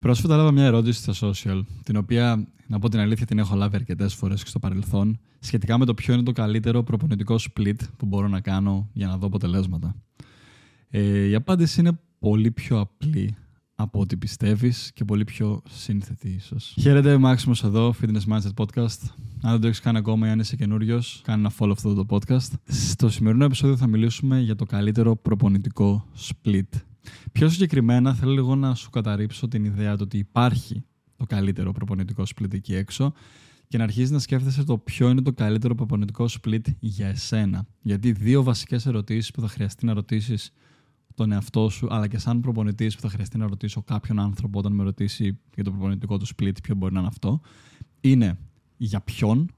Πρόσφατα έλαβα μια ερώτηση στα social, την οποία, να πω την αλήθεια, την έχω λάβει αρκετές φορές και στο παρελθόν, σχετικά με το ποιο είναι το καλύτερο προπονητικό split που μπορώ να κάνω για να δω αποτελέσματα. Ε, η απάντηση είναι πολύ πιο απλή από ό,τι πιστεύεις και πολύ πιο σύνθετη, ίσως. Χαίρετε, Μάξιμος εδώ, Fitness Mindset Podcast. Αν δεν το έχεις κάνει ακόμα ή αν είσαι καινούριος, κάνε ένα follow αυτό το podcast. Στο σημερινό επεισόδιο θα μιλήσουμε για το καλύτερο προπονητικό split Πιο συγκεκριμένα θέλω λίγο να σου καταρρύψω την ιδέα του ότι υπάρχει το καλύτερο προπονητικό split εκεί έξω και να αρχίσει να σκέφτεσαι το ποιο είναι το καλύτερο προπονητικό split για εσένα. Γιατί δύο βασικές ερωτήσεις που θα χρειαστεί να ρωτήσεις τον εαυτό σου, αλλά και σαν προπονητής που θα χρειαστεί να ρωτήσω κάποιον άνθρωπο όταν με ρωτήσει για το προπονητικό του split, ποιο μπορεί να είναι αυτό, είναι για ποιον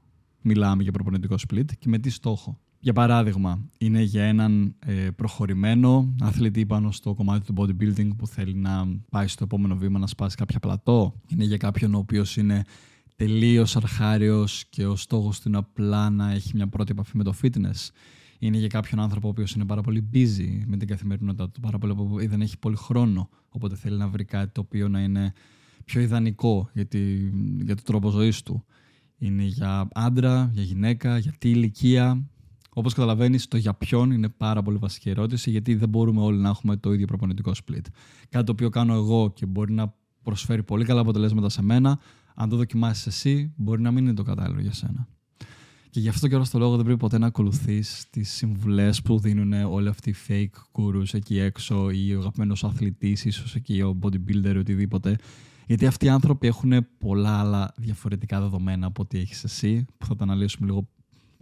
μιλάμε για προπονητικό split και με τι στόχο. Για παράδειγμα, είναι για έναν ε, προχωρημένο αθλητή πάνω στο κομμάτι του bodybuilding που θέλει να πάει στο επόμενο βήμα να σπάσει κάποια πλατό. Είναι για κάποιον ο οποίος είναι τελείως αρχάριος και ο στόχος του είναι απλά να έχει μια πρώτη επαφή με το fitness. Είναι για κάποιον άνθρωπο ο οποίος είναι πάρα πολύ busy με την καθημερινότητά του, πάρα πολύ, δεν έχει πολύ χρόνο. Οπότε θέλει να βρει κάτι το οποίο να είναι πιο ιδανικό για, για το τρόπο ζωής του. Είναι για άντρα, για γυναίκα, για τι ηλικία. Όπως καταλαβαίνεις, το για ποιον είναι πάρα πολύ βασική ερώτηση, γιατί δεν μπορούμε όλοι να έχουμε το ίδιο προπονητικό split. Κάτι το οποίο κάνω εγώ και μπορεί να προσφέρει πολύ καλά αποτελέσματα σε μένα, αν το δοκιμάσεις εσύ, μπορεί να μην είναι το κατάλληλο για σένα. Και γι' αυτό και όλος το λόγο δεν πρέπει ποτέ να ακολουθείς τις συμβουλές που δίνουν όλοι αυτοί οι fake gurus εκεί έξω ή ο αγαπημένος αθλητής, ίσως εκεί ο bodybuilder ή οτιδήποτε. Γιατί αυτοί οι άνθρωποι έχουν πολλά άλλα διαφορετικά δεδομένα από ό,τι έχεις εσύ, που θα τα αναλύσουμε λίγο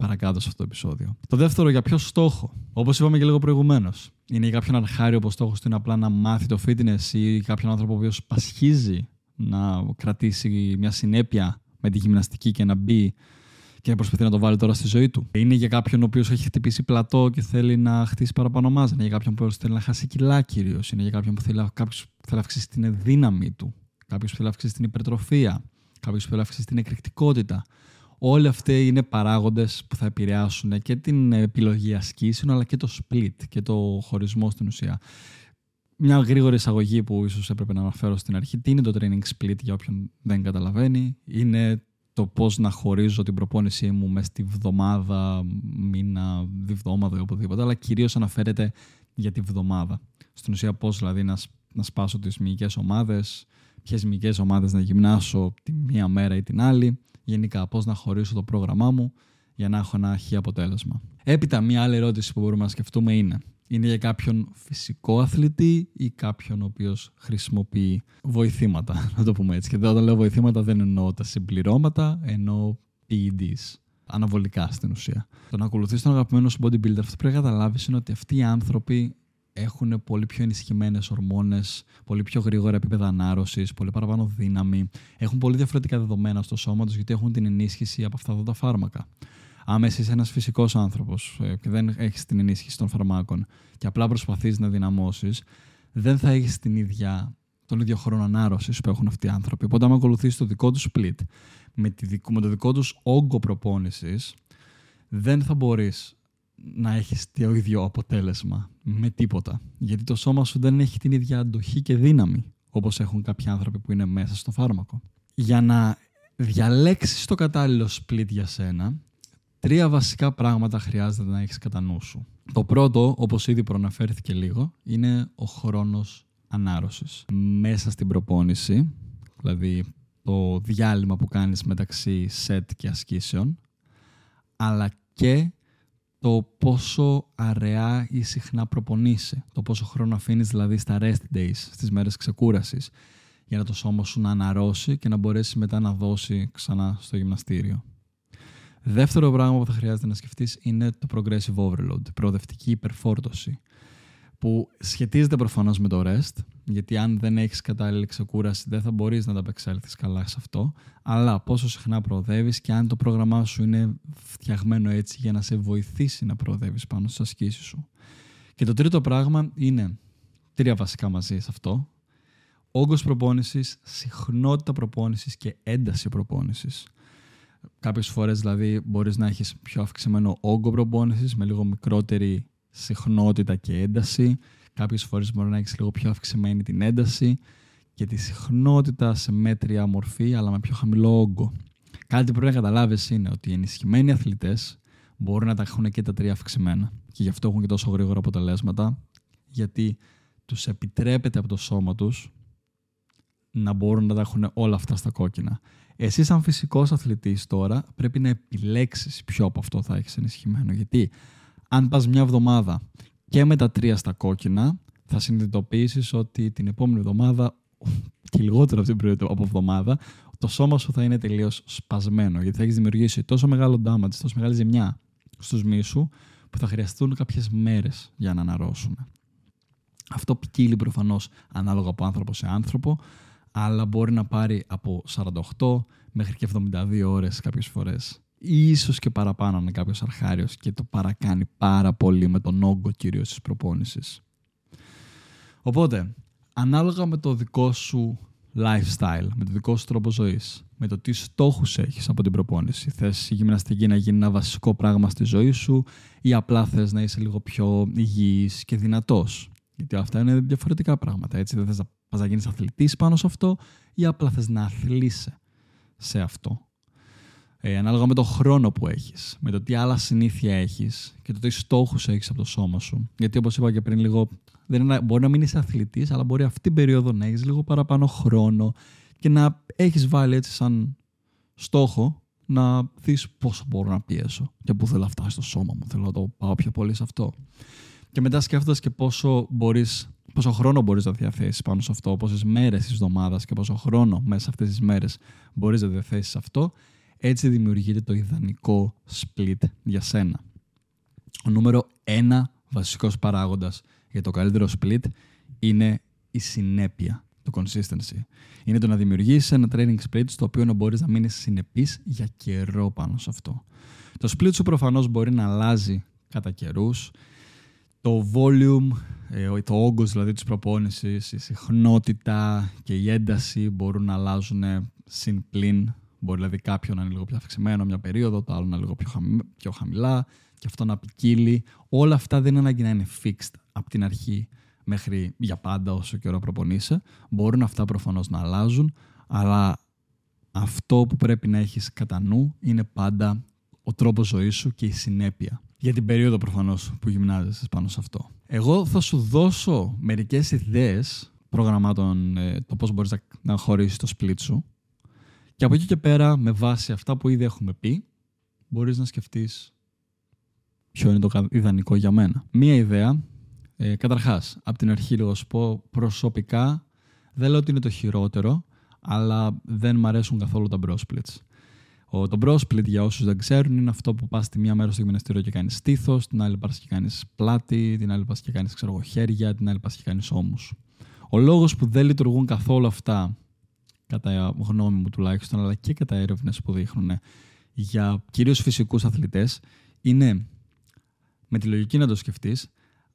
παρακάτω σε αυτό το επεισόδιο. Το δεύτερο, για ποιο στόχο. Όπως είπαμε και λίγο προηγουμένως. Είναι για κάποιον αρχάριο που ο στόχος του είναι απλά να μάθει το fitness ή κάποιον άνθρωπο που πασχίζει να κρατήσει μια συνέπεια με τη γυμναστική και να μπει και να προσπαθεί να το βάλει τώρα στη ζωή του. Είναι για κάποιον ο οποίος έχει χτυπήσει πλατό και θέλει να χτίσει παραπάνω μάζα. Είναι για κάποιον που θέλει να χάσει κιλά κυρίως. Είναι για κάποιον που θέλει, κάποιος που θέλει να αυξήσει την δύναμη του. Κάποιος που θέλει να αυξήσει την υπερτροφία. Κάποιος που θέλει να αυξήσει την εκρηκτικότητα. Όλοι αυτοί είναι παράγοντες που θα επηρεάσουν και την επιλογή ασκήσεων αλλά και το split και το χωρισμό στην ουσία. Μια γρήγορη εισαγωγή που ίσως έπρεπε να αναφέρω στην αρχή. Τι είναι το training split για όποιον δεν καταλαβαίνει. Είναι το πώς να χωρίζω την προπόνησή μου μέσα στη βδομάδα, μήνα, διβδόμαδα ή οπουδήποτε, αλλά κυρίως αναφέρεται για τη βδομάδα. Στην ουσία πώς δηλαδή να, να σπάσω τις μυϊκές ομάδες, ποιες μυϊκές ομάδες να γυμνάσω τη μία μέρα ή την άλλη, γενικά πώς να χωρίσω το πρόγραμμά μου για να έχω ένα χι αποτέλεσμα. Έπειτα, μία άλλη ερώτηση που μπορούμε να σκεφτούμε είναι είναι για κάποιον φυσικό αθλητή ή κάποιον ο οποίος χρησιμοποιεί βοηθήματα, να το πούμε έτσι. Και όταν λέω βοηθήματα δεν εννοώ τα συμπληρώματα, εννοώ PEDs. Αναβολικά στην ουσία. Το να ακολουθείς τον αγαπημένο σου bodybuilder, αυτό πρέπει να καταλάβεις είναι ότι αυτοί οι άνθρωποι έχουν πολύ πιο ενισχυμένες ορμόνες, πολύ πιο γρήγορα επίπεδα ανάρρωσης, πολύ παραπάνω δύναμη. Έχουν πολύ διαφορετικά δεδομένα στο σώμα τους γιατί έχουν την ενίσχυση από αυτά εδώ τα φάρμακα. Άμα εσύ είσαι ένας φυσικός άνθρωπος ε, και δεν έχεις την ενίσχυση των φαρμάκων και απλά προσπαθείς να δυναμώσεις, δεν θα έχεις την ίδια, τον ίδιο χρόνο ανάρρωσης που έχουν αυτοί οι άνθρωποι. Οπότε, άμα ακολουθήσεις το δικό τους split με, με το δικό τους όγκο προπόνησης, δεν θα μπορείς να έχεις το ίδιο αποτέλεσμα με τίποτα. Γιατί το σώμα σου δεν έχει την ίδια αντοχή και δύναμη όπως έχουν κάποιοι άνθρωποι που είναι μέσα στο φάρμακο. Για να διαλέξεις το κατάλληλο split για σένα, τρία βασικά πράγματα χρειάζεται να έχεις κατά νου σου. Το πρώτο, όπως ήδη προαναφέρθηκε λίγο, είναι ο χρόνος ανάρρωσης. Μέσα στην προπόνηση, δηλαδή το διάλειμμα που κάνεις μεταξύ σετ και ασκήσεων, αλλά και το πόσο αραιά ή συχνά προπονείσαι, το πόσο χρόνο αφήνεις δηλαδή στα rest days, στις μέρες ξεκούρασης, για να το σώμα σου να αναρρώσει και να μπορέσει μετά να δώσει ξανά στο γυμναστήριο. Δεύτερο πράγμα που θα χρειάζεται να σκεφτείς είναι το progressive overload, η προοδευτική υπερφόρτωση που σχετίζεται προφανώς με το rest, γιατί αν δεν έχεις κατάλληλη ξεκούραση δεν θα μπορείς να τα απεξέλθεις καλά σε αυτό, αλλά πόσο συχνά προοδεύεις και αν το πρόγραμμά σου είναι φτιαγμένο έτσι για να σε βοηθήσει να προοδεύεις πάνω στις ασκήσεις σου. Και το τρίτο πράγμα είναι, τρία βασικά μαζί σε αυτό, όγκος προπόνησης, συχνότητα προπόνησης και ένταση προπόνησης. Κάποιες φορές δηλαδή μπορείς να έχεις πιο αυξημένο όγκο προπόνησης με λίγο μικρότερη συχνότητα και ένταση. Κάποιες φορές μπορεί να έχεις λίγο πιο αυξημένη την ένταση και τη συχνότητα σε μέτρια μορφή αλλά με πιο χαμηλό όγκο. Κάτι που πρέπει να καταλάβεις είναι ότι οι ενισχυμένοι αθλητές μπορούν να τα έχουν και τα τρία αυξημένα. Και γι' αυτό έχουν και τόσο γρήγορα αποτελέσματα, γιατί τους επιτρέπεται από το σώμα τους να μπορούν να τα έχουν όλα αυτά στα κόκκινα. Εσύ, σαν φυσικός αθλητής τώρα, πρέπει να επιλέξεις ποιο από αυτό θα έχεις ενισχυμένο. Γιατί αν πας μια εβδομάδα και με τα τρία στα κόκκινα, θα συνειδητοποιήσεις ότι την επόμενη εβδομάδα και λιγότερο αυτή την από εβδομάδα, το σώμα σου θα είναι τελείως σπασμένο. Γιατί θα έχεις δημιουργήσει τόσο μεγάλο damage, τόσο μεγάλη ζημιά στους μυς σου, που θα χρειαστούν κάποιες μέρες για να αναρρώσουν. Αυτό ποικίλει προφανώς ανάλογα από άνθρωπο σε άνθρωπο, αλλά μπορεί να πάρει από 48 μέχρι και 72 ώρες κάποιες φορές. Ίσως και παραπάνω αν είναι κάποιος αρχάριος και το παρακάνει πάρα πολύ με τον όγκο κυρίως της προπόνησης. Οπότε, ανάλογα με το δικό σου lifestyle, με το δικό σου τρόπο ζωής, με το τι στόχους έχεις από την προπόνηση. Θες η γυμναστική να γίνει ένα βασικό πράγμα στη ζωή σου ή απλά θες να είσαι λίγο πιο υγιής και δυνατός. Γιατί αυτά είναι διαφορετικά πράγματα. Έτσι δεν θες να πας να γίνεις αθλητής πάνω σε αυτό ή απλά θες να αθλείσαι σε αυτό. Ε, ανάλογα με το χρόνο που έχεις, με το τι άλλα συνήθεια έχεις και το τι στόχους έχεις από το σώμα σου. Γιατί όπως είπα και πριν λίγο, δεν είναι, μπορεί να μην είσαι αθλητής, αλλά μπορεί αυτή την περίοδο να έχεις λίγο παραπάνω χρόνο και να έχεις βάλει έτσι σαν στόχο να δεις πόσο μπορώ να πιέσω και πού θέλω να φτάσει στο σώμα μου. Θέλω να το πάω πιο πολύ σε αυτό. Και μετά σκέφτοντας και πόσο μπορείς πόσο χρόνο μπορείς να διαθέσεις πάνω σε αυτό, πόσες μέρες της εβδομάδας και πόσο χρόνο μέσα σε αυτές τις μέρες μπορείς να διαθέσεις αυτό, έτσι δημιουργείται το ιδανικό split για σένα. Ο νούμερο ένα βασικός παράγοντας για το καλύτερο split είναι η συνέπεια, το consistency. Είναι το να δημιουργήσει ένα training split στο οποίο να μπορείς να μείνεις συνεπής για καιρό πάνω σε αυτό. Το split σου προφανώς μπορεί να αλλάζει κατά καιρούς. Το volume, ε, το όγκος δηλαδή της προπόνησης, η συχνότητα και η ένταση μπορούν να αλλάζουν συν πλην Μπορεί δηλαδή κάποιο να είναι λίγο πιο αυξημένο μια περίοδο, το άλλο να είναι λίγο πιο, πιο χαμηλά και αυτό να ποικίλει. Όλα αυτά δεν είναι ανάγκη να είναι fixed από την αρχή μέχρι για πάντα όσο καιρό προπονείσαι. Μπορούν αυτά προφανώς να αλλάζουν, αλλά αυτό που πρέπει να έχεις κατά νου είναι πάντα ο τρόπος ζωής σου και η συνέπεια. Για την περίοδο προφανώς που γυμνάζεσαι πάνω σε αυτό. Εγώ θα σου δώσω μερικές ιδέες προγραμμάτων ε, το πώς μπορείς να χωρίσεις το split σου και από εκεί και πέρα, με βάση αυτά που ήδη έχουμε πει, μπορείς να σκεφτείς ποιο είναι το ιδανικό για μένα. Μία ιδέα, ε, καταρχάς, από την αρχή λίγο σου πω, προσωπικά δεν λέω ότι είναι το χειρότερο, αλλά δεν μ' αρέσουν καθόλου τα bro splits. Ο, το bro split για όσους δεν ξέρουν είναι αυτό που πας τη μία μέρα στο γυμναστήριο και κάνεις στήθος, την άλλη πας και κάνεις πλάτη, την άλλη πας και κάνεις ξέρω, χέρια, την άλλη πας και κάνεις ώμους. Ο λόγος που δεν λειτουργούν καθόλου αυτά κατά γνώμη μου τουλάχιστον, αλλά και κατά έρευνες που δείχνουν για κυρίως φυσικούς αθλητές, είναι με τη λογική να το σκεφτείς,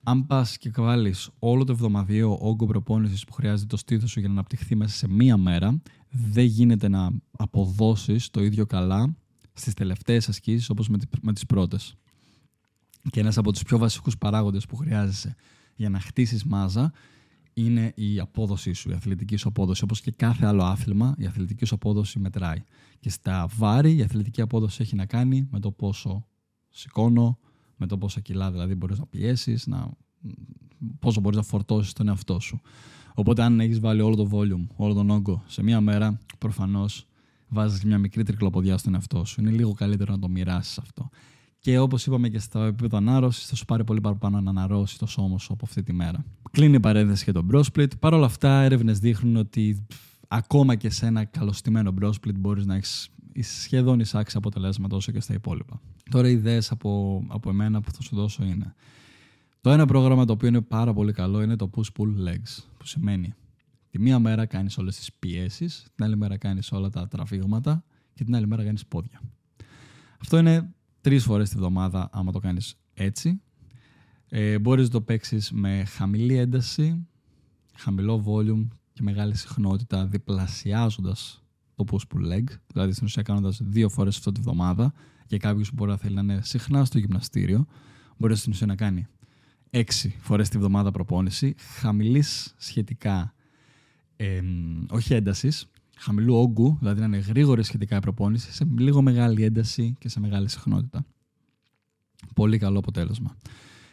αν πας και βάλεις όλο το εβδομαδιαίο όγκο προπόνησης που χρειάζεται το στήθος σου για να αναπτυχθεί μέσα σε μία μέρα, δεν γίνεται να αποδώσεις το ίδιο καλά στις τελευταίες ασκήσεις όπως με τις πρώτες. Και ένας από τους πιο βασικούς παράγοντες που χρειάζεσαι για να χτίσεις μάζα είναι η απόδοσή σου, η αθλητική σου απόδοση. Όπως και κάθε άλλο άθλημα, η αθλητική σου απόδοση μετράει. Και στα βάρη η αθλητική απόδοση έχει να κάνει με το πόσο σηκώνω, με το πόσα κιλά δηλαδή μπορείς να πιέσεις, να... πόσο μπορείς να φορτώσεις τον εαυτό σου. Οπότε αν έχεις βάλει όλο το volume, όλο τον όγκο σε μία μέρα, προφανώς βάζεις μια μικρή τρικλοποδιά στον εαυτό σου. Είναι λίγο καλύτερο να το μοιράσεις αυτό. Και όπως είπαμε και στο επίπεδο ανάρρωσης, θα σου πάρει πολύ παραπάνω να αναρρώσει το σώμα σου από αυτή τη μέρα. Κλείνει η παρένθεση για τον Brosplit. Παρ' όλα αυτά, έρευνες δείχνουν ότι ακόμα και σε ένα καλωστημένο Brosplit μπορείς να έχεις σχεδόν εισάξεις αποτελέσματα όσο και στα υπόλοιπα. Τώρα, οι ιδέες από, από εμένα που θα σου δώσω είναι. Το ένα πρόγραμμα το οποίο είναι πάρα πολύ καλό είναι το push-pull legs, που σημαίνει τη μία μέρα κάνεις όλες τις πιέσεις, την άλλη μέρα κάνεις όλα τα τραβήγματα και την άλλη μέρα κάνεις πόδια. Αυτό είναι τρεις φορές τη βδομάδα άμα το κάνεις έτσι. Ε, μπορείς να το παίξεις με χαμηλή ένταση, χαμηλό volume και μεγάλη συχνότητα διπλασιάζοντας το push-pull leg, δηλαδή στην ουσία κάνοντας δύο φορές αυτό τη βδομάδα για κάποιους που μπορεί να θέλει να είναι συχνά στο γυμναστήριο, μπορεί στην ουσία να κάνει έξι φορές τη βδομάδα προπόνηση, χαμηλής σχετικά ε, όχι έντασης, χαμηλού όγκου, δηλαδή να είναι γρήγορη σχετικά η προπόνηση, σε λίγο μεγάλη ένταση και σε μεγάλη συχνότητα. Πολύ καλό αποτέλεσμα.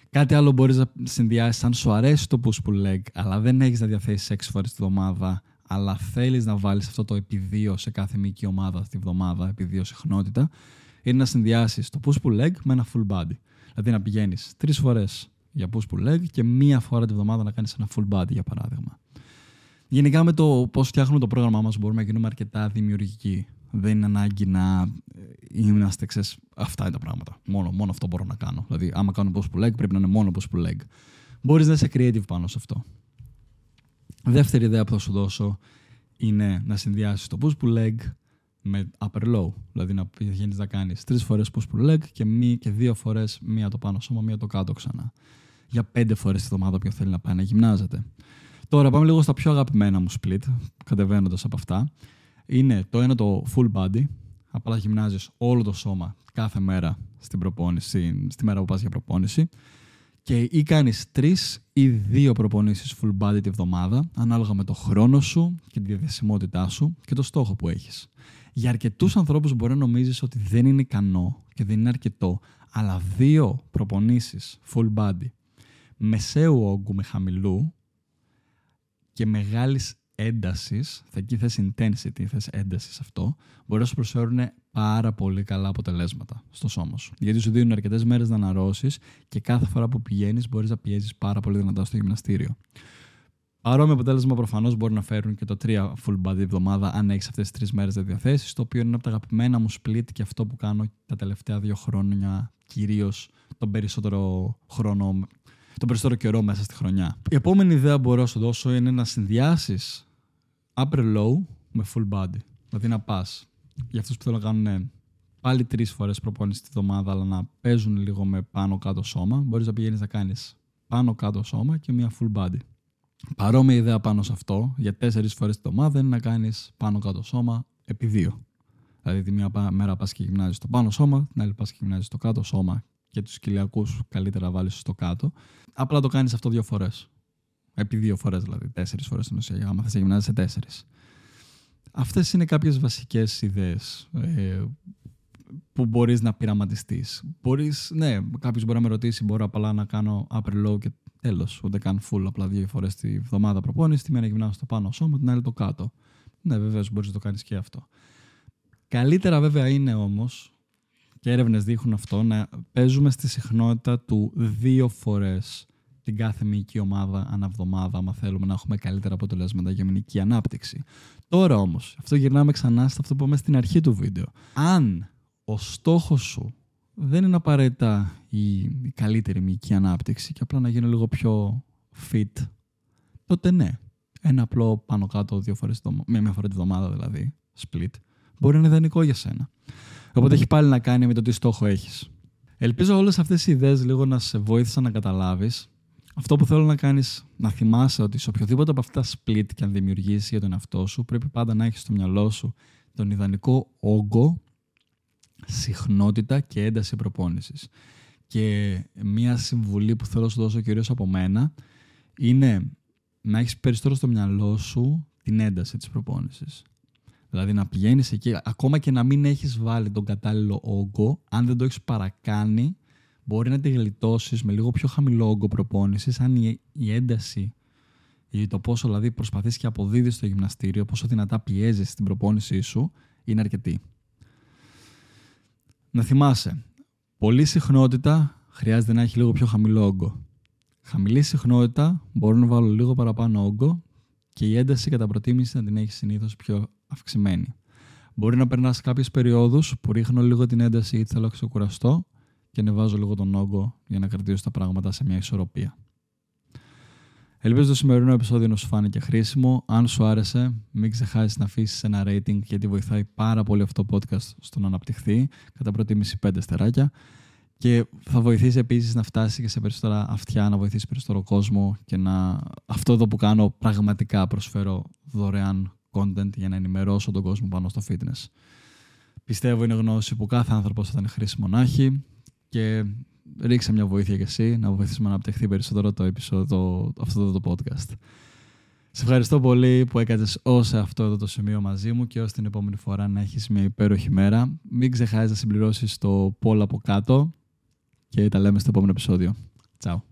Κάτι άλλο μπορείς να συνδυάσεις αν σου αρέσει το push pull leg, αλλά δεν έχεις να διαθέσεις 6 φορές τη βδομάδα, αλλά θέλεις να βάλεις αυτό το επί 2 σε κάθε μήκη ομάδα τη βδομάδα, επί 2 συχνότητα, είναι να συνδυάσεις το push pull leg με ένα full body. Δηλαδή να πηγαίνεις τρεις φορές για push pull leg και μία φορά τη βδομάδα να κάνεις ένα full body για παράδειγμα. Γενικά με το πώς φτιάχνουμε το πρόγραμμά μας μπορούμε να γίνουμε αρκετά δημιουργικοί. Δεν είναι ανάγκη να ε, είμαστε ξέρεις, αυτά είναι τα πράγματα. Μόνο, μόνο αυτό μπορώ να κάνω. Δηλαδή, άμα κάνω push pull leg, πρέπει να είναι μόνο push pull leg. Μπορείς να είσαι creative πάνω σε αυτό. Δεύτερη ιδέα που θα σου δώσω είναι να συνδυάσεις το push pull leg με upper low. Δηλαδή να πηγαίνεις να κάνεις τρεις φορές push pull leg και, μη, και δύο φορές μία το πάνω σώμα, μία το κάτω ξανά. Για πέντε φορές τη εβδομάδα που θέλει να πάει να γυμνάζεται. Τώρα πάμε λίγο στα πιο αγαπημένα μου split, κατεβαίνοντας από αυτά. Είναι το ένα το full body, απλά γυμνάζεις όλο το σώμα κάθε μέρα στην προπόνηση, στη μέρα που πας για προπόνηση. Και ή κάνεις τρεις ή δύο προπονήσεις full body τη βδομάδα, ανάλογα με το χρόνο σου και τη διαθεσιμότητά σου και το στόχο που έχεις. Για αρκετούς ανθρώπους μπορεί να νομίζεις ότι δεν είναι ικανό και δεν είναι αρκετό, αλλά δύο προπονήσεις full body μεσαίου όγκου με χαμηλού και μεγάλης έντασης, θα εκεί θες intensity, θες έντασης σε αυτό, μπορεί να σου προσφέρουν πάρα πολύ καλά αποτελέσματα στο σώμα σου. Γιατί σου δίνουν αρκετές μέρες να αναρρώσεις και κάθε φορά που πηγαίνεις μπορείς να πιέζεις πάρα πολύ δυνατά στο γυμναστήριο. Παρόμοιο αποτέλεσμα προφανώς μπορεί να φέρουν και το 3 full body εβδομάδα αν έχεις αυτές τις τρεις μέρες de διαθέσεις, το οποίο είναι από τα αγαπημένα μου split και αυτό που κάνω τα τελευταία δύο χρόνια, κυρίως τον περισσότερο χρόνο, τον περισσότερο καιρό μέσα στη χρονιά. Η επόμενη ιδέα που μπορώ να σου δώσω είναι να συνδυάσεις upper low με full body. Δηλαδή να πας για αυτούς που θέλουν να κάνουν πάλι τρεις φορές προπόνηση τη εβδομάδα, αλλά να παίζουν λίγο με πάνω κάτω σώμα, μπορείς να πηγαίνεις να κάνεις πάνω κάτω σώμα και μια full body. Παρόμοια ιδέα πάνω σε αυτό, για τέσσερις φορές την εβδομάδα, είναι να κάνεις πάνω κάτω σώμα επί δύο. Δηλαδή, τη μία μέρα πας και γυμνάζεις το πάνω σώμα, την άλλη πας και γυμνάζεις το κάτω σώμα και τους κοιλιακού καλύτερα βάλεις στο κάτω. Απλά το κάνεις αυτό δύο φορές. Επί δύο φορές δηλαδή. Τέσσερις φορές στην ουσία. Άμα θες να γυμνάζει σε τέσσερις. Αυτές είναι κάποιες βασικές ιδέες ε, που μπορείς να πειραματιστείς. Μπορείς, ναι, κάποιος μπορεί να με ρωτήσει, μπορώ απλά να κάνω upper low και Τέλος, ούτε καν full, απλά δύο φορές τη βδομάδα προπόνηση. Τη μία γυμνάω στο πάνω σώμα, την άλλη το κάτω. Ναι, βεβαίως μπορείς να το κάνεις και αυτό. Καλύτερα βέβαια είναι όμως, και έρευνες δείχνουν αυτό, να παίζουμε στη συχνότητα του δύο φορές την κάθε μυϊκή ομάδα ανά εβδομάδα, άμα θέλουμε να έχουμε καλύτερα αποτελέσματα για μυϊκή ανάπτυξη. Τώρα όμως, αυτό γυρνάμε ξανά σε αυτό που είπαμε στην αρχή του βίντεο. Αν ο στόχος σου δεν είναι απαραίτητα η, η καλύτερη μυϊκή ανάπτυξη και απλά να γίνει λίγο πιο fit, τότε ναι. Ένα απλό πάνω κάτω δύο φορές με μια φορά τη βδομάδα δηλαδή, split, μπορεί να είναι ιδανικό για σένα. Οπότε έχει πάλι να κάνει με το τι στόχο έχεις. Ελπίζω όλες αυτές οι ιδέες λίγο να σε βοήθησαν να καταλάβεις αυτό που θέλω να κάνεις, να θυμάσαι ότι σε οποιοδήποτε από αυτά split και αν δημιουργήσεις για τον εαυτό σου, πρέπει πάντα να έχεις στο μυαλό σου τον ιδανικό όγκο συχνότητα και ένταση προπόνησης. Και μία συμβουλή που θέλω να σου δώσω κυρίως από μένα είναι να έχεις περισσότερο στο μυαλό σου την ένταση της προπόνησης. Δηλαδή να πηγαίνεις εκεί, ακόμα και να μην έχεις βάλει τον κατάλληλο όγκο, αν δεν το έχεις παρακάνει, μπορεί να τη γλιτώσεις με λίγο πιο χαμηλό όγκο προπόνησης, αν η, η ένταση ή το πόσο δηλαδή προσπαθείς και αποδίδεις στο γυμναστήριο, πόσο δυνατά πιέζεις την προπόνησή σου, είναι αρκετή. Να θυμάσαι, πολλή συχνότητα χρειάζεται να έχει λίγο πιο χαμηλό όγκο. Χαμηλή συχνότητα μπορώ να βάλω λίγο παραπάνω όγκο και η ένταση κατά προτίμηση να την έχεις συνήθως πιο αυξημένη. Μπορεί να περνάς κάποιες περιόδους που ρίχνω λίγο την ένταση ή θέλω να ξεκουραστώ και ανεβάζω λίγο τον όγκο για να κρατήσω τα πράγματα σε μια ισορροπία. Ελπίζω το σημερινό επεισόδιο να σου φάνηκε χρήσιμο. Αν σου άρεσε, μην ξεχάσεις να αφήσεις ένα rating γιατί βοηθάει πάρα πολύ αυτό το podcast στο να αναπτυχθεί. Κατά προτίμηση 5 στεράκια. Και θα βοηθήσει επίσης να φτάσει και σε περισσότερα αυτιά, να βοηθήσει περισσότερο κόσμο και να αυτό εδώ που κάνω πραγματικά προσφέρω δωρεάν content για να ενημερώσω τον κόσμο πάνω στο fitness. Πιστεύω είναι γνώση που κάθε άνθρωπος θα ήταν χρήσιμο να έχει και ρίξε μια βοήθεια κι εσύ να βοηθήσουμε να αναπτυχθεί περισσότερο το, επεισόδιο, αυτό το podcast. Σε ευχαριστώ πολύ που έκατσε ως αυτό εδώ το σημείο μαζί μου και ως την επόμενη φορά να έχεις μια υπέροχη μέρα. Μην ξεχάσεις να συμπληρώσεις το πόλ από κάτω και τα λέμε στο επόμενο επεισόδιο. Τσάου.